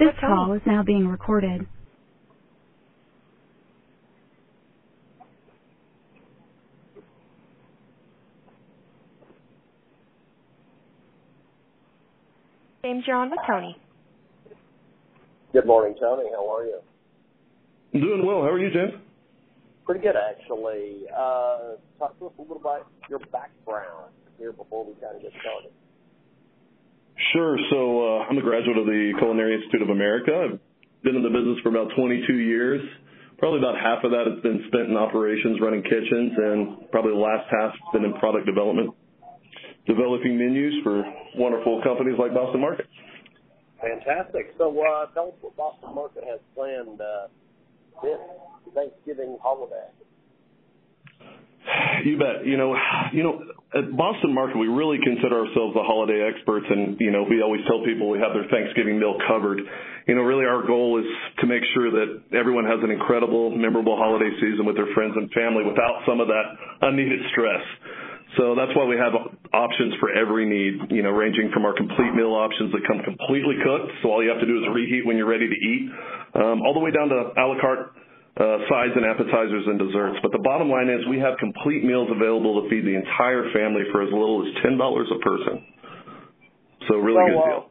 This call is now being recorded. James, you're on with Tony. Good morning, Tony. How are you? I'm doing well. How are you, James? Pretty good, actually. Uh, talk to us a little about your background here before we kind of get started. Sure. So uh, I'm a graduate of the Culinary Institute of America. I've been in the business for about 22 years. Probably about half of that has been spent in operations, running kitchens, and probably the last half has been in product development, developing menus for wonderful companies like Boston Market. Fantastic. So uh, tell us what Boston Market has planned uh, this Thanksgiving holiday. You bet. You know, you know, at Boston Market, we really consider ourselves the holiday experts, and you know, we always tell people we have their Thanksgiving meal covered. You know, really, our goal is to make sure that everyone has an incredible, memorable holiday season with their friends and family without some of that unneeded stress. So that's why we have options for every need, you know, ranging from our complete meal options that come completely cooked, so all you have to do is reheat when you're ready to eat, um, all the way down to a la carte sides and appetizers and desserts. But the bottom line is we have complete meals available to feed the entire family for as little as $10 a person. So really so, good uh, deal.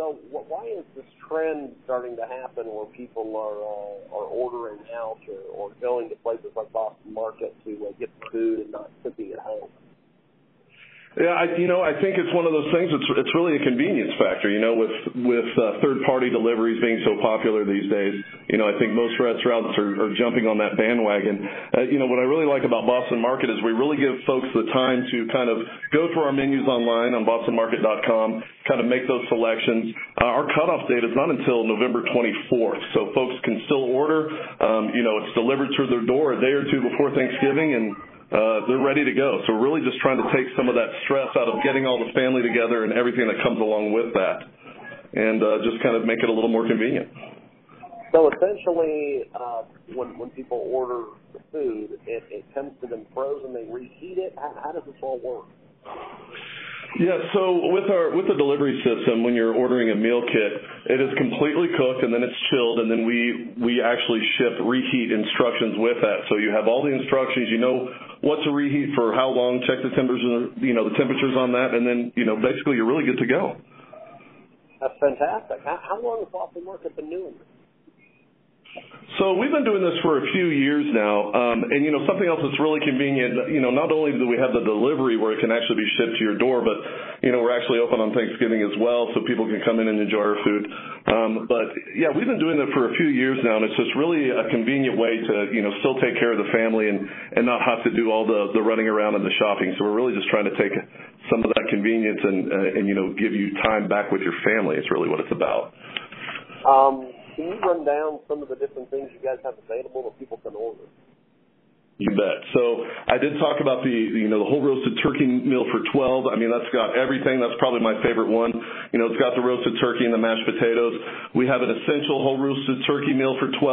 So why is this trend starting to happen where people are uh, are ordering out or, or going to places like Boston Market to uh, get food and not cooking at home? Yeah, I, you know, I think it's one of those things. It's it's really a convenience factor. You know, with with uh, third party deliveries being so popular these days, you know, I think most restaurants are, are jumping on that bandwagon. Uh, you know, what I really like about Boston Market is we really give folks the time to kind of go through our menus online on BostonMarket.com, kind of make those selections. Uh, our cutoff date is not until November 24th, so folks can still order. Um, you know, it's delivered to their door a day or two before Thanksgiving, and they're ready to go. So we're really just trying to take some of that stress out of getting all the family together and everything that comes along with that, and uh, just kind of make it a little more convenient. So essentially, uh, when when people order the food, it, comes to them frozen. They reheat it. How does this all work? Yeah, so with our with the delivery system, when you're ordering a meal kit, it is completely cooked and then it's chilled, and then we we actually ship reheat instructions with that. So you have all the instructions. You know what to reheat for how long. Check the temperatures, you know the temperatures on that, and then you know basically you're really good to go. That's fantastic. How, long has Boston Market been doing? So we've been doing this for a few years now, um, and you know something else that's really convenient. You know, not only do we have the delivery where it can actually be shipped to your door, but you know we're actually open on Thanksgiving as well, so people can come in and enjoy our food. Um, but yeah, we've been doing that for a few years now, and it's just really a convenient way to you know still take care of the family and not have to do all the running around and the shopping. So we're really just trying to take some of that convenience and uh, and you know give you time back with your family. It's really what it's about. Can you run down some of the different things you guys have available that people can order? You bet. So I did talk about the you know the whole roasted turkey meal for 12. I mean that's got everything. That's probably my favorite one. You know it's got the roasted turkey and the mashed potatoes. We have an essential whole roasted turkey meal for 12.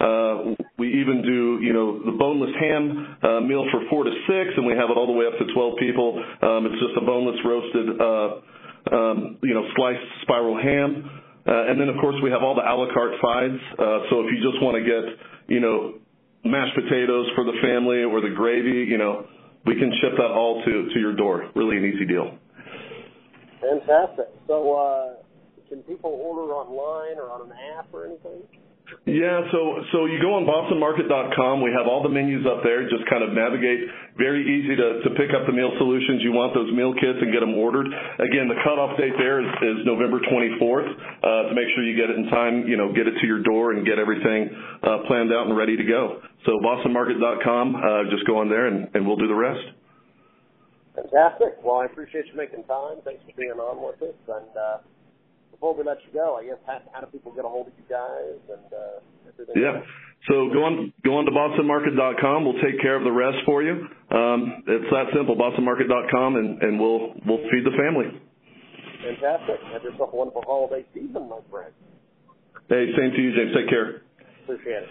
Uh, we even do, you know, the boneless ham uh, meal for four to six, and we have it all the way up to 12 people. Um, it's just a boneless roasted, uh, um, you know, sliced spiral ham. Uh, and then, of course, we have all the a la carte sides. Uh, so if you just want to get, you know, mashed potatoes for the family or the gravy, you know, we can ship that all to, to your door. Really an easy deal. Fantastic. So, uh, can people order online or on an app or anything? Yeah, so so you go on bostonmarket.com. We have all the menus up there. Just kind of navigate. Very easy to, to pick up the meal solutions. You want those meal kits and get them ordered. Again, the cutoff date there is, is November 24th uh, to make sure you get it in time. You know, get it to your door and get everything uh, planned out and ready to go. So bostonmarket.com. Uh, just go on there and, and we'll do the rest. Fantastic. Well, I appreciate you making time. Thanks for being on with us and. Uh, before we let you go, I guess how, how do people get a hold of you guys and uh, everything? Yeah. So go on go on to bostonmarket.com. We'll take care of the rest for you. Um, it's that simple. Bostonmarket.com, and, and we'll we'll feed the family. Fantastic. Have yourself a wonderful holiday season, my friend. Hey, same to you, James. Take care. Appreciate it.